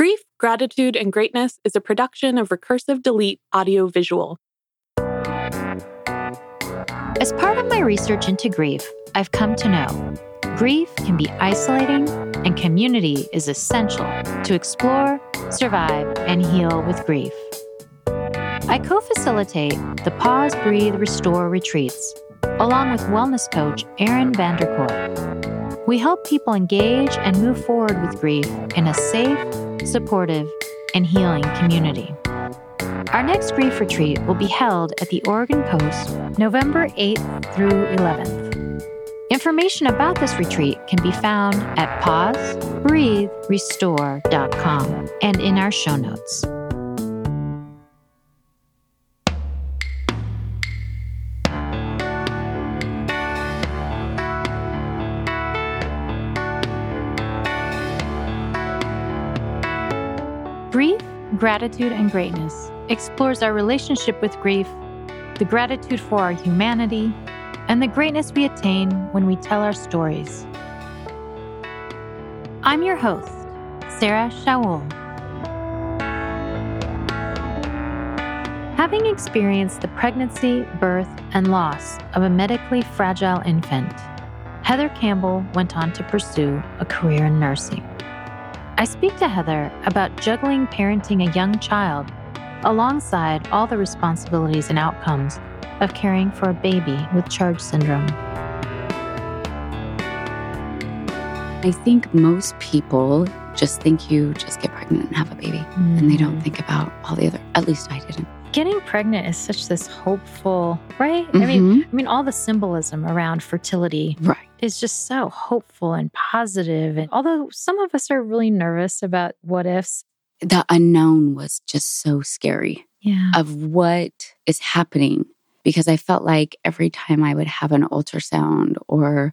Grief, Gratitude, and Greatness is a production of Recursive Delete Audio Visual. As part of my research into grief, I've come to know grief can be isolating, and community is essential to explore, survive, and heal with grief. I co facilitate the Pause, Breathe, Restore retreats, along with wellness coach Erin Vanderkoort. We help people engage and move forward with grief in a safe, supportive, and healing community. Our next grief retreat will be held at the Oregon Coast November 8th through 11th. Information about this retreat can be found at pausebreatherestore.com and in our show notes. Grief, Gratitude, and Greatness explores our relationship with grief, the gratitude for our humanity, and the greatness we attain when we tell our stories. I'm your host, Sarah Shaul. Having experienced the pregnancy, birth, and loss of a medically fragile infant, Heather Campbell went on to pursue a career in nursing. I speak to Heather about juggling parenting a young child alongside all the responsibilities and outcomes of caring for a baby with CHARGE syndrome. I think most people just think you just get pregnant and have a baby, mm. and they don't Mm. think about all the other. At least I didn't. Getting pregnant is such this hopeful, right? I Mm-hmm. mean, I mean all the symbolism around fertility Right. is just so hopeful and positive. And although some of us are really nervous about what ifs, The unknown was just so scary yeah. of what is happening because I felt like every time I would have an ultrasound or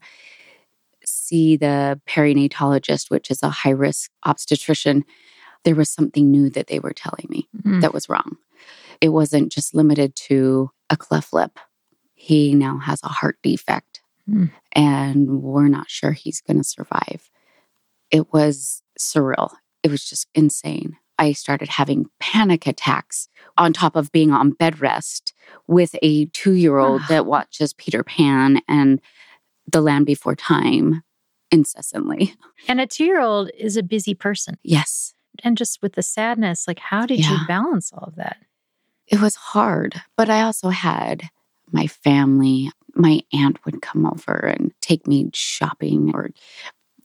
see the perinatologist, which is a high risk obstetrician, there was something new that they were telling me. Mm. that was wrong. It wasn't just limited to a cleft lip. He now has a heart defect, Mm. and we're not sure he's going to survive. It was surreal. It was just insane. I started having panic attacks on top of being on bed rest with a two year old Ah. that watches Peter Pan and The Land Before Time incessantly. And a two year old is a busy person. Yes, And just with the sadness, like, how did you balance all of that? It was hard, but I also had my family. My aunt would come over and take me shopping or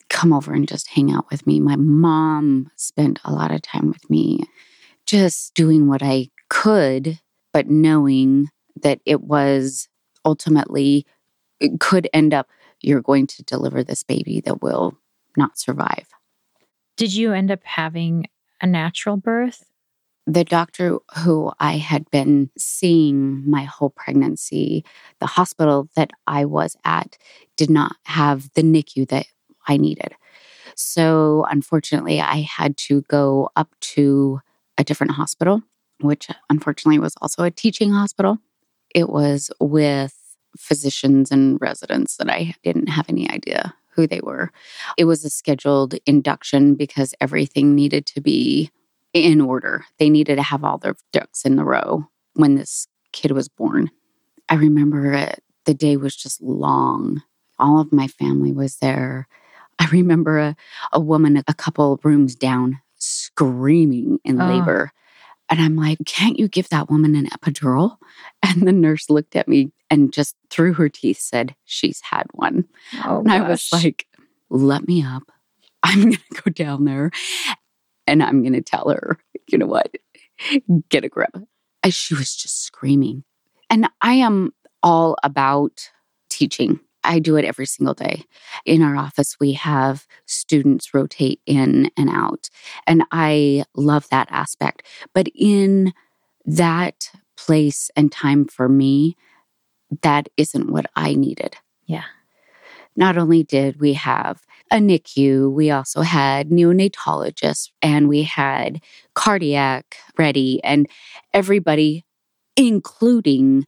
come over and just hang out with me. My mom spent a lot of time with me, just doing what I could, but knowing that it was ultimately, it could end up, you're going to deliver this baby that will not survive. Did you end up having a natural birth? The doctor who I had been seeing my whole pregnancy, the hospital that I was at, did not have the NICU that I needed. So, unfortunately, I had to go up to a different hospital, which unfortunately was also a teaching hospital. It was with physicians and residents that I didn't have any idea who they were. It was a scheduled induction because everything needed to be in order. They needed to have all their ducks in the row when this kid was born. I remember it, the day was just long. All of my family was there. I remember a, a woman a couple rooms down screaming in Oh. labor. And I'm like, can't you give that woman an epidural? And the nurse looked at me and just through her teeth said, she's had one. Oh, And I was like, let me up. I'm going to go down there and I'm going to tell her, you know what? Get a grip. And she was just screaming. And I am all about teaching. I do it every single day. In our office, we have students rotate in and out. And I love that aspect. But in that place and time for me, that isn't what I needed. Yeah. Not only did we have a NICU, we also had neonatologists and we had cardiac ready and everybody, including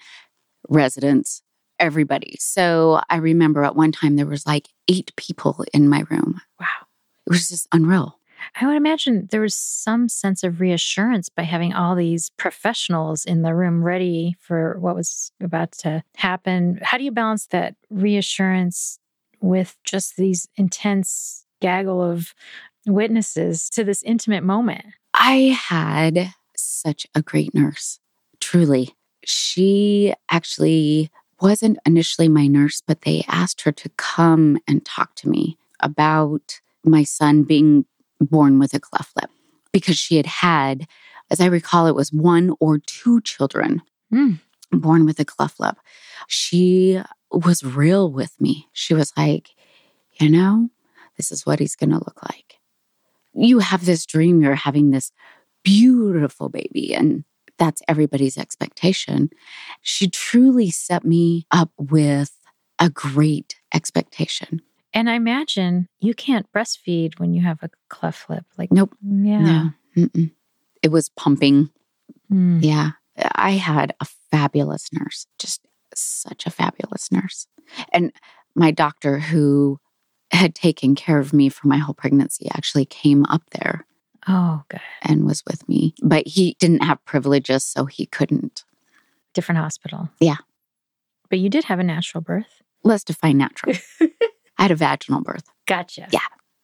residents, everybody. So I remember at one time there was like eight people in my room. Wow. It was just unreal. I would imagine there was some sense of reassurance by having all these professionals in the room ready for what was about to happen. How do you balance that reassurance with just these intense gaggle of witnesses to this intimate moment? I had such a great nurse, truly. She actually wasn't initially my nurse, but they asked her to come and talk to me about my son being born with a cleft lip because she had had, as I recall, it was one or two children Mm. born with a cleft lip. She was real with me. She was like, you know, this is what he's going to look like. You have this dream, you're having this beautiful baby, and that's everybody's expectation. She truly set me up with a great expectation. And I imagine you can't breastfeed when you have a cleft lip. Like, Nope. yeah. No. It was pumping. Mm. Yeah. I had a fabulous nurse, just such a fabulous nurse. And my doctor, who had taken care of me for my whole pregnancy, actually came up there Oh, good. and was with me. But he didn't have privileges, so he couldn't. Different hospital. Yeah. But you did have a natural birth. Let's define natural. I had a vaginal birth Gotcha. Yeah.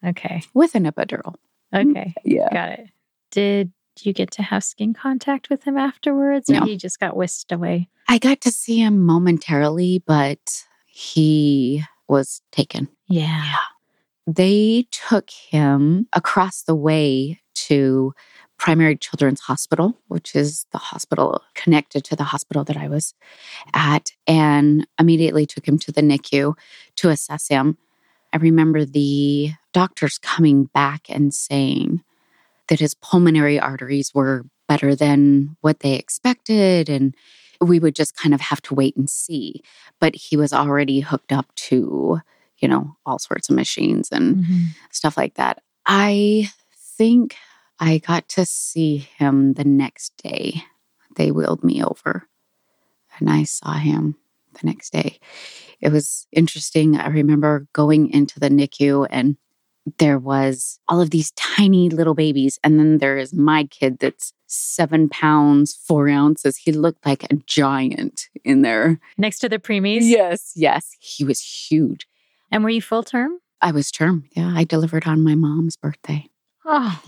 Okay. with an epidural. Okay. Yeah. Got it. Did you get to have skin contact with him afterwards? Or No. he just got whisked away? I got to see him momentarily, but he was taken. Yeah. they took him across the way to Primary Children's Hospital, which is the hospital connected to the hospital that I was at, and immediately took him to the NICU to assess him. I remember the doctors coming back and saying that his pulmonary arteries were better than what they expected. And we would just kind of have to wait and see. But he was already hooked up to, you know, all sorts of machines and Mhm. stuff like that. I think I got to see him the next day. They wheeled me over and I saw him the next day. It was interesting. I remember going into the NICU and there was all of these tiny little babies. And then there is my kid that's seven pounds, four ounces. He looked like a giant in there. Next to the preemies? Yes, yes. He was huge. And were you full term? I was term. Yeah, I delivered on my mom's birthday. Oh,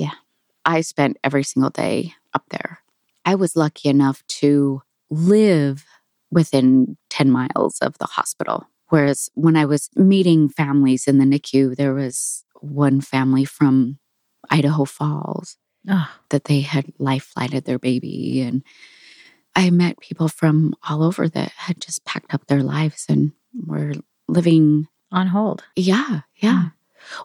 I spent every single day up there. I was lucky enough to live within 10 miles of the hospital. Whereas when I was meeting families in the NICU, there was one family from Idaho Falls oh, that they had life flighted their baby. And I met people from all over that had just packed up their lives and were living on hold. yeah, yeah.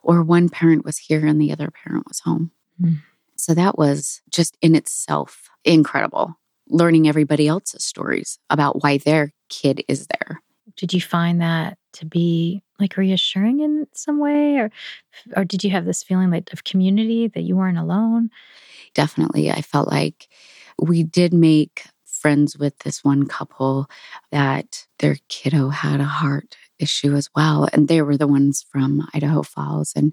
Or one parent was here and the other parent was home. Mm. So that was just in itself incredible. Learning everybody else's stories about why their kid is there. Did you find that to be like reassuring in some way, or or did you have this feeling like of community that you weren't alone? Definitely, I felt like we did make friends with this one couple that their kiddo had a heart issue as well. And they were the ones from Idaho Falls. And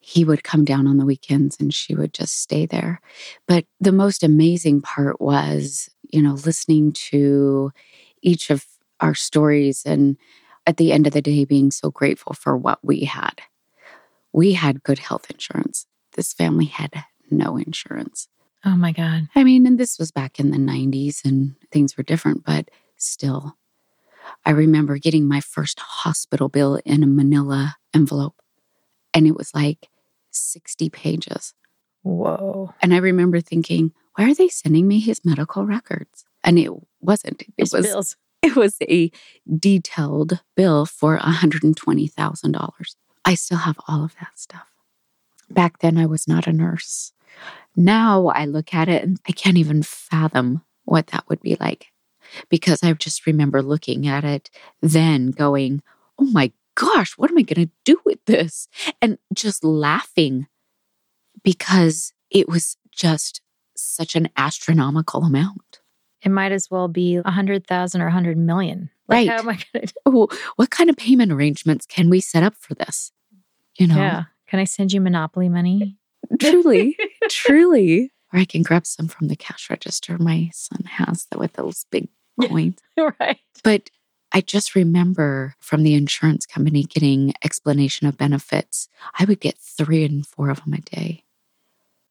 he would come down on the weekends and she would just stay there. But the most amazing part was, you know, listening to each of our stories and at the end of the day being so grateful for what we had. We had good health insurance. This family had no insurance. Oh my God. I mean, and this was back in the 90s and things were different, but still. I remember getting my first hospital bill in a manila envelope, and it was like 60 pages. Whoa. And I remember thinking, why are they sending me his medical records? And it wasn't. It It's was bills. it was a detailed bill for $120,000. I still have all of that stuff. Back then, I was not a nurse. Now I look at it and I can't even fathom what that would be like because I just remember looking at it then going, oh my gosh, what am I going to do with this? And just laughing because it was just such an astronomical amount. It might as well be a hundred thousand or a hundred million. Like, Right. How am I gonna oh, what kind of payment arrangements can we set up for this? You know, Yeah. Can I send you monopoly money? truly, truly. Or I can grab some from the cash register my son has that with those big Yeah. coins. right. But I just remember from the insurance company getting explanation of benefits. I would get three and four of them a day.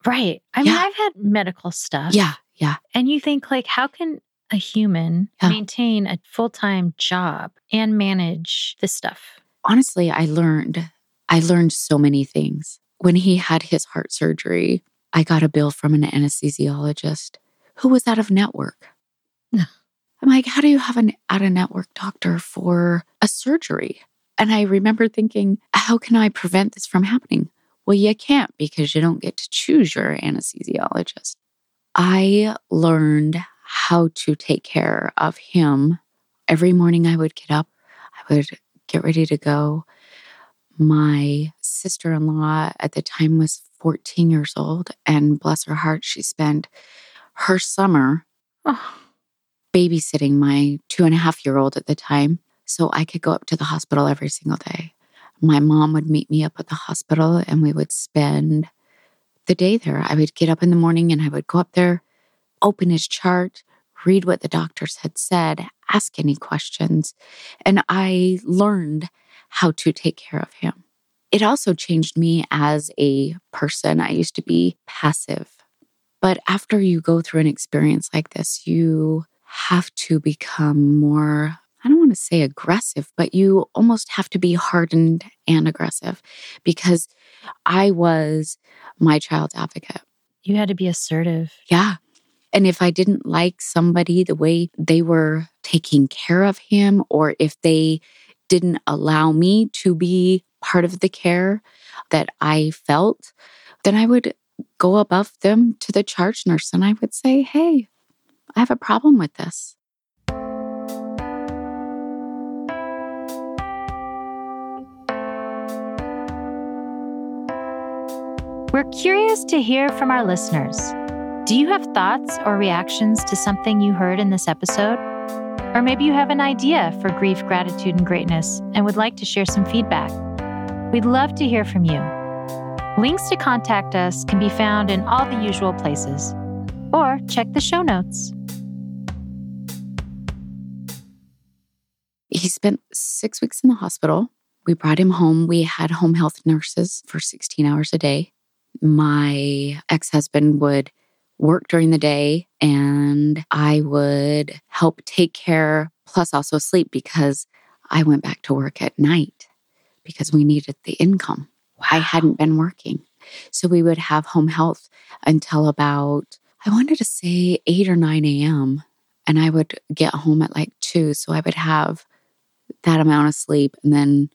Right. I mean, Yeah. I've had medical stuff. Yeah, yeah. And you think, like, how can a human Yeah. maintain a full time job and manage this stuff? Honestly, I learned I learned so many things. When he had his heart surgery, I got a bill from an anesthesiologist who was out of network. I'm like, how do you have an out of network doctor for a surgery? And I remember thinking, how can I prevent this from happening? Well, you can't because you don't get to choose your anesthesiologist. I learned how to take care of him. Every morning I would get up, I would get ready to go. My sister in law at the time was 14 years old, and bless her heart, she spent her summer Oh, babysitting my two and a half year old at the time so I could go up to the hospital every single day. My mom would meet me up at the hospital and we would spend the day there. I would get up in the morning and I would go up there, open his chart, read what the doctors had said, ask any questions. And I learned how to take care of him. It also changed me as a person. I used to be passive. But after you go through an experience like this, you have to become more, want to say aggressive, but you almost have to be hardened and aggressive because I was my child's advocate. you had to be assertive. Yeah. And if I didn't like somebody, the way they were taking care of him, or if they didn't allow me to be part of the care that I felt, then I would go above them to the charge nurse and I would say, Hey, I have a problem with this. We're curious to hear from our listeners. Do you have thoughts or reactions to something you heard in this episode? Or maybe you have an idea for grief, gratitude, and greatness and would like to share some feedback. We'd love to hear from you. Links to contact us can be found in all the usual places, or check the show notes. He spent six weeks in the hospital. We brought him home. We had home health nurses for 16 hours a day. My ex husband would work during the day and I would help take care, plus also sleep because I went back to work at night because we needed the income. I hadn't been working. So we would have home health until about, I wanted to say 8 or 9 a.m. And I would get home at like 2. So I would have that amount of sleep and then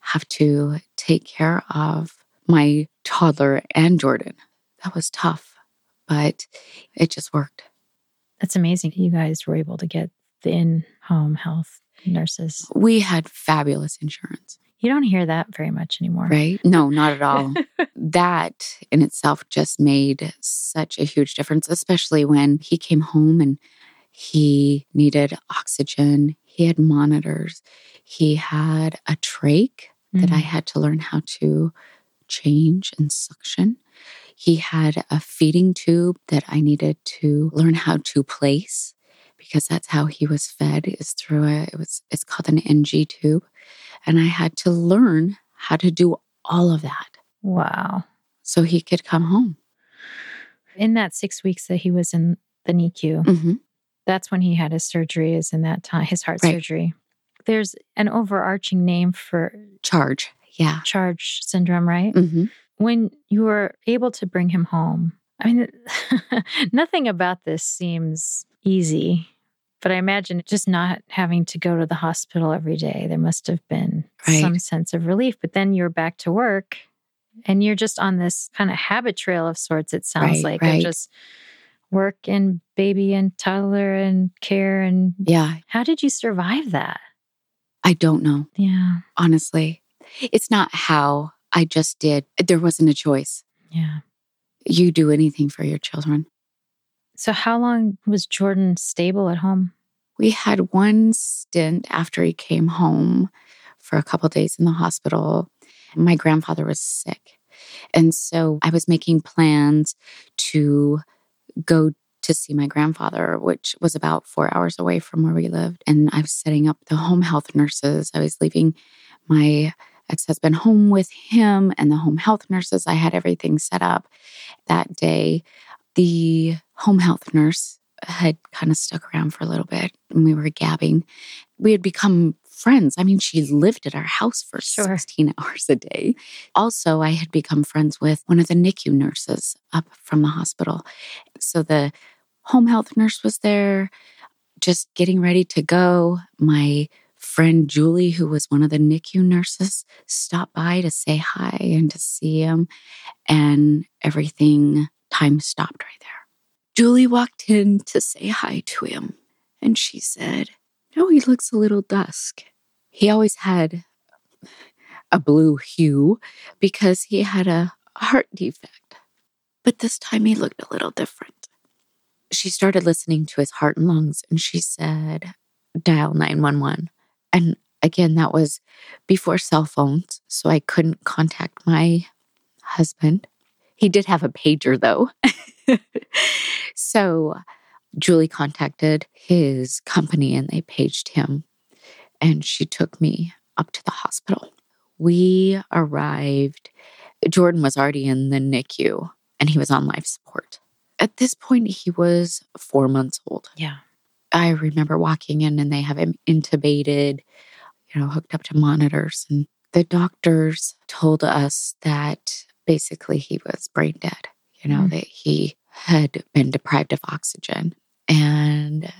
have to take care of my toddler and Jordan. That was tough, but it just worked. That's amazing. You guys were able to get the in home health nurses. We had fabulous insurance, You don't hear that very much anymore. right? No, not at all. that in itself just made such a huge difference, especially when he came home and he needed oxygen. He had monitors. He had a trach that I mm. had to learn how to change and suction. He had a feeding tube that I needed to learn how to place because that's how he was fed is through a it was it's called an NG tube and I had to learn how to do all of that Wow. so he could come home. In that six weeks that he was in the NICU, hmm that's when he had his surgery, is in that time, his heart Right. surgery. There's an overarching name for Charge. Yeah. charge syndrome, right? hmm When you were able to bring him home, I mean, nothing about this seems easy, but I imagine just not having to go to the hospital every day, there must have been Right. some sense of relief. But then you're back to work and you're just on this kind of habit trail of sorts, it sounds Right, like, right. just work and baby and toddler and care. And Yeah. how did you survive that? I don't know. Yeah. Honestly, it's not how I just did. There wasn't a choice. Yeah. You do anything for your children. So, how long was Jordan stable at home? We had one stint after he came home for a couple days in the hospital. My grandfather was sick. And so I was making plans to go to see my grandfather, which was about four hours away from where we lived. And I was setting up the home health nurses. I was leaving my ex husband home with him and the home health nurses. I had everything set up that day. The home health nurse had kind of stuck around for a little bit and we were gabbing. We had become friends. I mean, she lived at our house for sure. 16 hours a day. Also, I had become friends with one of the NICU nurses up from the hospital. So the home health nurse was there, just getting ready to go. My friend Julie, who was one of the NICU nurses, stopped by to say hi and to see him. And everything, time stopped right there. Julie walked in to say hi to him, and she said, Oh, he looks a little dusk. He always had a blue hue because he had a heart defect. But this time he looked a little different. She started listening to his heart and lungs and she said, dial 911. And again, that was before cell phones, so I couldn't contact my husband. He did have a pager though. so Julie contacted his company and they paged him and she took me up to the hospital. We arrived, Jordan was already in the NICU and he was on life support. At this point, he was four months old. Yeah. I remember walking in and they have him intubated, you know, hooked up to monitors. And the doctors told us that basically he was brain dead, you know, mm. that he had been deprived of oxygen and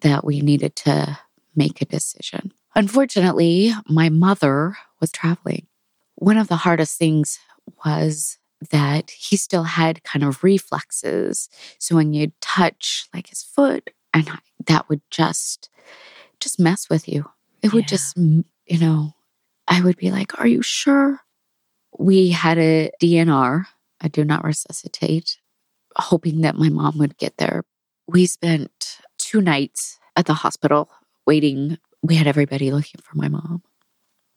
that we needed to make a decision. Unfortunately, my mother was traveling. One of the hardest things was that he still had kind of reflexes. So when you'd touch like his foot, and that would just just mess with you. It would yeah. just, you know, I would be like, "Are you sure?" We had a DNR, I do not resuscitate, hoping that my mom would get there. We spent two nights at the hospital waiting we had everybody looking for my mom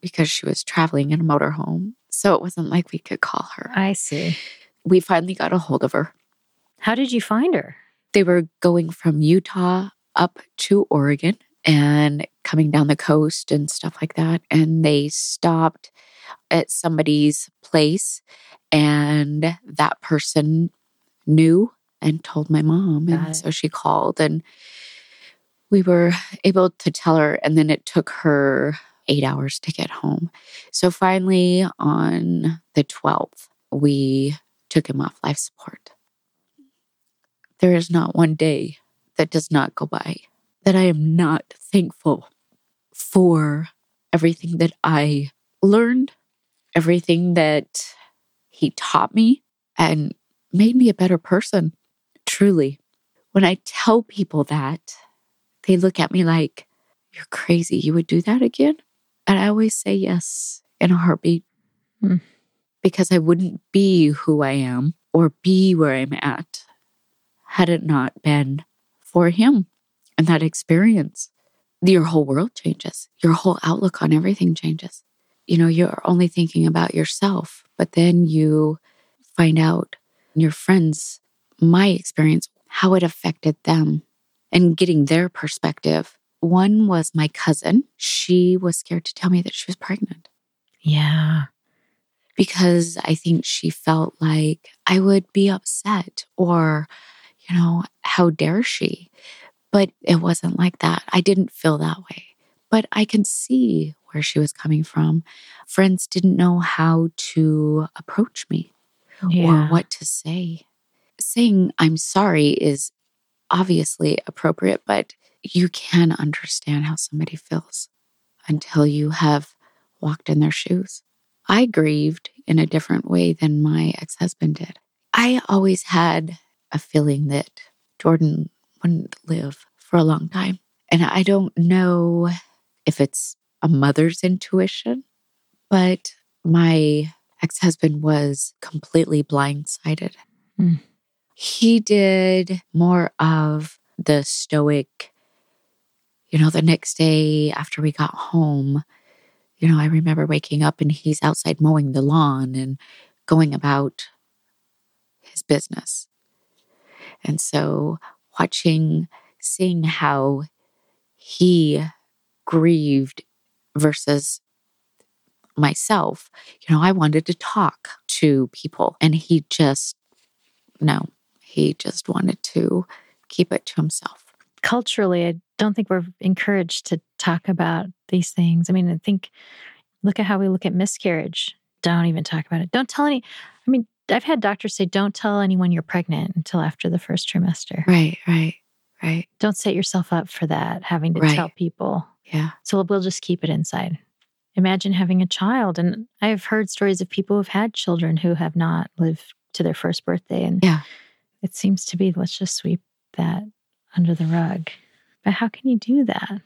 because she was traveling in a motorhome. So it wasn't like we could call her. I see. We finally got a hold of her. How did you find her? They were going from Utah up to Oregon and coming down the coast and stuff like that. And they stopped at somebody's place, and that person knew and told my mom. Got and it. so she called and we were able to tell her, and then it took her eight hours to get home. So finally, on the 12th, we took him off life support. There is not one day that does not go by that I am not thankful for everything that I learned, everything that he taught me, and made me a better person. Truly. When I tell people that, they look at me like, You're crazy. You would do that again? And I always say yes in a heartbeat mm. because I wouldn't be who I am or be where I'm at had it not been for him and that experience. Your whole world changes, your whole outlook on everything changes. You know, you're only thinking about yourself, but then you find out your friends, my experience, how it affected them and getting their perspective. One was my cousin. She was scared to tell me that she was pregnant. Yeah. Because I think she felt like I would be upset or, you know, how dare she? But it wasn't like that. I didn't feel that way. But I can see where she was coming from. Friends didn't know how to approach me yeah. or what to say. Saying I'm sorry is obviously appropriate, but you can understand how somebody feels until you have walked in their shoes. I grieved in a different way than my ex husband did. I always had a feeling that Jordan wouldn't live for a long time. And I don't know if it's a mother's intuition, but my ex husband was completely blindsided. Mm. He did more of the stoic, you know, the next day after we got home, you know, I remember waking up and he's outside mowing the lawn and going about his business. And so watching, seeing how he grieved versus myself, you know, I wanted to talk to people and he just, no, he just wanted to keep it to himself. Culturally, I don't think we're encouraged to talk about these things. I mean, I think, look at how we look at miscarriage. Don't even talk about it. Don't tell any, I mean, I've had doctors say, don't tell anyone you're pregnant until after the first trimester. Right, right, right. Don't set yourself up for that, having to Right. tell people. Yeah. So we'll just keep it inside. Imagine having a child. And I've heard stories of people who've had children who have not lived to their first birthday. And Yeah. it seems to be let's just sweep that under the rug. But how can you do that?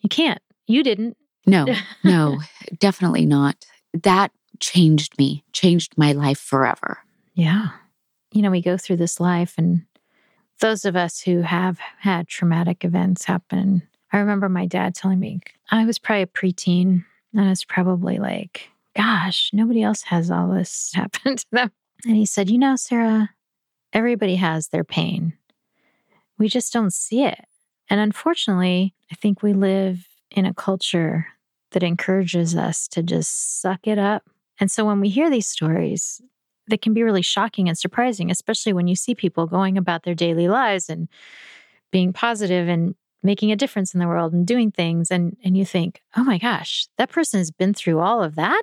You can't. You didn't. No, no, definitely not. That changed me, changed my life forever. Yeah. You know, we go through this life, and those of us who have had traumatic events happen. I remember my dad telling me I was probably a preteen, and it's probably like, gosh, nobody else has all this happen to them. And he said, You know, Sarah, everybody has their pain. We just don't see it. And unfortunately, I think we live in a culture that encourages us to just suck it up. And so when we hear these stories, they can be really shocking and surprising, especially when you see people going about their daily lives and being positive and making a difference in the world and doing things. And, and you think, oh my gosh, that person has been through all of that.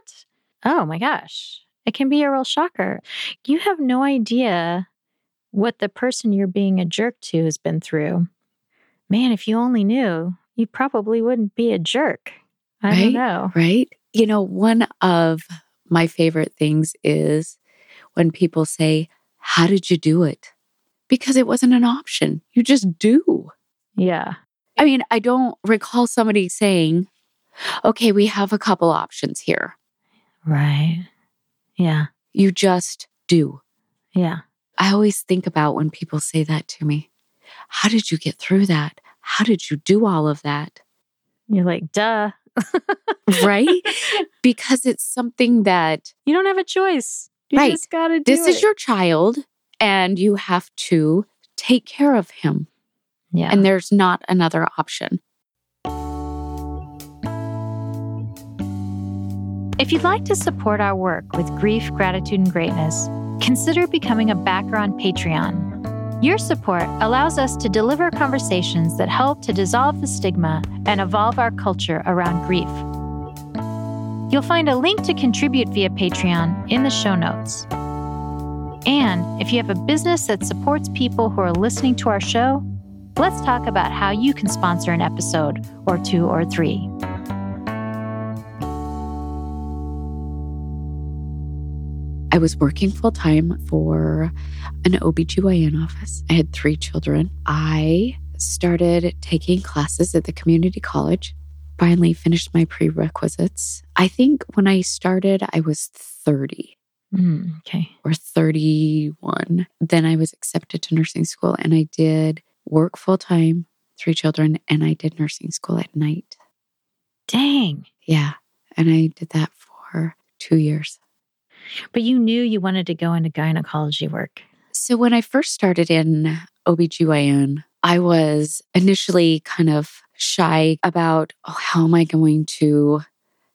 Oh my gosh, it can be a real shocker. You have no idea what the person you're being a jerk to has been through. Man, if you only knew, you probably wouldn't be a jerk. I Right? don't know. Right? You know, one of my favorite things is when people say, How did you do it? Because it wasn't an option. You just do. Yeah. I mean, I don't recall somebody saying, Okay, we have a couple options here. Right. Yeah. You just do. Yeah. I always think about when people say that to me. How did you get through that? How did you do all of that? You're like, duh. Right? because it's something that You don't have a choice. You Right. just got to do this is your child and you have to take care of him. yeah. And there's not another option. If you'd like to support our work with grief, gratitude, and greatness, consider becoming a backer on Patreon. Your support allows us to deliver conversations that help to dissolve the stigma and evolve our culture around grief. You'll find a link to contribute via Patreon in the show notes. And if you have a business that supports people who are listening to our show, let's talk about how you can sponsor an episode or two or three. I was working full time for an OBGYN office. I had three children. I started taking classes at the community college, finally finished my prerequisites. I think when I started, I was 30 Mm, okay. or 31. Then I was accepted to nursing school and I did work full time, three children, and I did nursing school at night. Dang. Yeah. And I did that for two years. But you knew you wanted to go into gynecology work. So when I first started in OBGYN, I was initially kind of shy about oh, how am I going to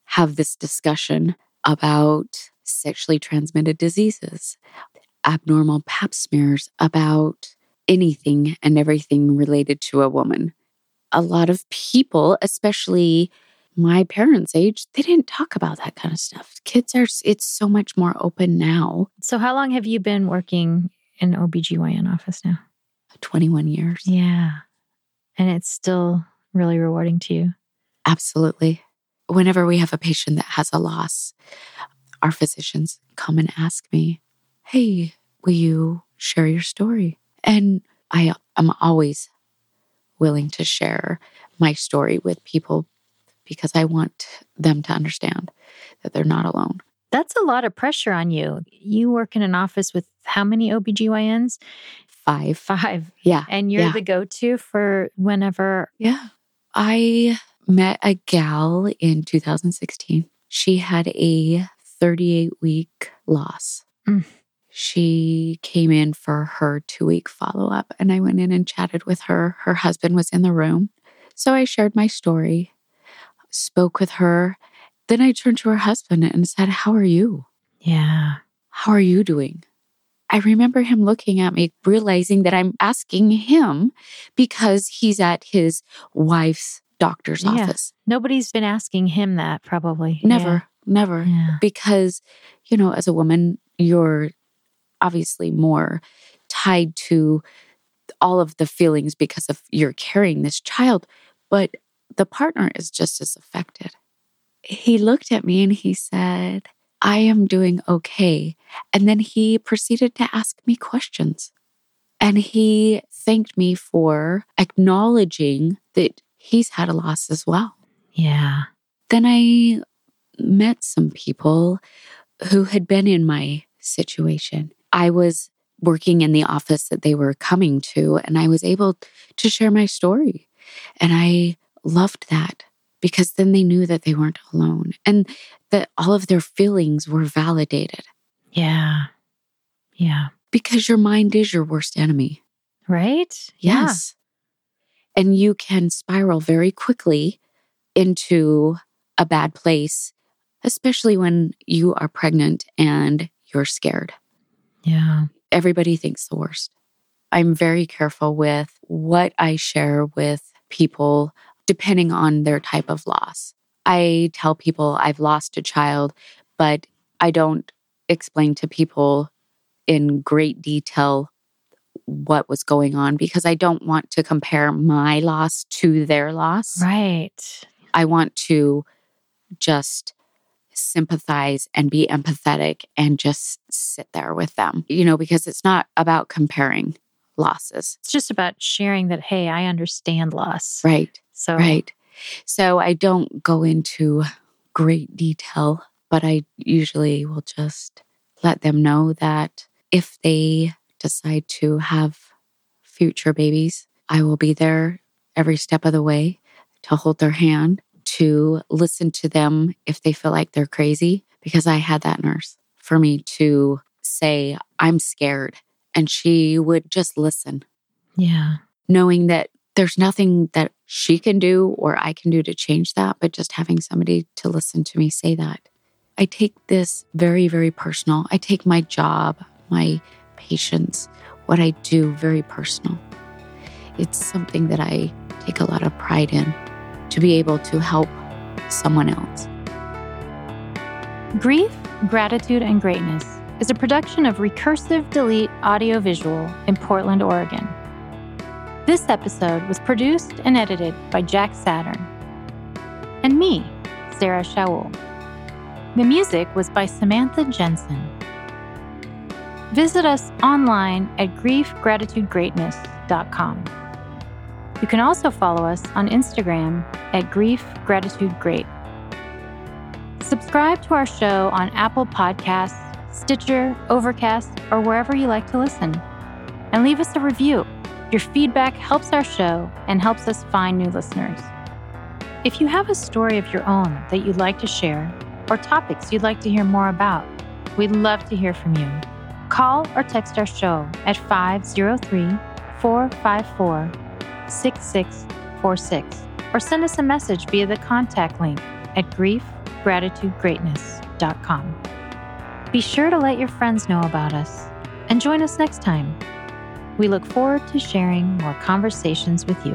have this discussion about sexually transmitted diseases, abnormal pap smears, about anything and everything related to a woman. A lot of people, especially my parents' age, they didn't talk about that kind of stuff. Kids are, it's so much more open now. So, how long have you been working in OBGYN office now? 21 years. Yeah. And it's still really rewarding to you. Absolutely. Whenever we have a patient that has a loss, our physicians come and ask me, Hey, will you share your story? And I am always willing to share my story with people because I want them to understand that they're not alone. That's a lot of pressure on you. You work in an office with how many OBGYNs? Five. Five. Yeah. And you're Yeah. the go to for whenever. Yeah. I met a gal in 2016. She had a 38 week loss. Mm. She came in for her two week follow up, and I went in and chatted with her. Her husband was in the room. So I shared my story, spoke with her. Then I turned to her husband and said, How are you? Yeah. How are you doing? I remember him looking at me, realizing that I'm asking him because he's at his wife's doctor's Yeah. office. Nobody's been asking him that, probably. Never, never. Yeah. yeah. Because, you know, as a woman, you're obviously more tied to all of the feelings because of you're carrying this child, but the partner is just as affected. He looked at me and he said, I am doing okay. And then he proceeded to ask me questions. And he thanked me for acknowledging that he's had a loss as well. Yeah. Then I met some people who had been in my situation. I was working in the office that they were coming to, and I was able to share my story. And I loved that because then they knew that they weren't alone and that all of their feelings were validated Yeah. Yeah. because your mind is your worst enemy. Right? Yes. And you can spiral very quickly into a bad place, especially when you are pregnant and you're scared. Yeah. Everybody thinks the worst. I'm very careful with what I share with people depending on their type of loss. I tell people I've lost a child, but I don't explain to people in great detail what was going on because I don't want to compare my loss to their loss. Right. I want to just sympathize and be empathetic and just sit there with them, you know, because it's not about comparing losses. It's just about sharing that, hey, I understand loss. Right. So, Right. So I don't go into great detail, but I usually will just let them know that if they decide to have future babies, I will be there every step of the way to hold their hand, to listen to them if they feel like they're crazy, because I had that nurse for me to say, I'm scared. And she would just listen yeah. knowing that there's nothing that she can do or I can do to change that, but just having somebody to listen to me say that. I take this very, very personal. I take my job, my patients, what I do very personal. It's something that I take a lot of pride in to be able to help someone else. Grief, Gratitude, and Greatness is a production of Recursive Delete Audiovisual in Portland, Oregon. This episode was produced and edited by Jack Saturn. And me, Sarah Shaul. The music was by Samantha Jensen. Visit us online at griefgratitudegreatness.com. You can also follow us on Instagram at griefgratitudegreat. Subscribe to our show on Apple Podcasts, Stitcher, Overcast, or wherever you like to listen. And leave us a review. Your feedback helps our show and helps us find new listeners. If you have a story of your own that you'd like to share, or topics you'd like to hear more about, we'd love to hear from you. Call or text our show at 503 454 6646 or send us a message via the contact link at griefgratitudegreatness.com. Be sure to let your friends know about us and join us next time. We look forward to sharing more conversations with you.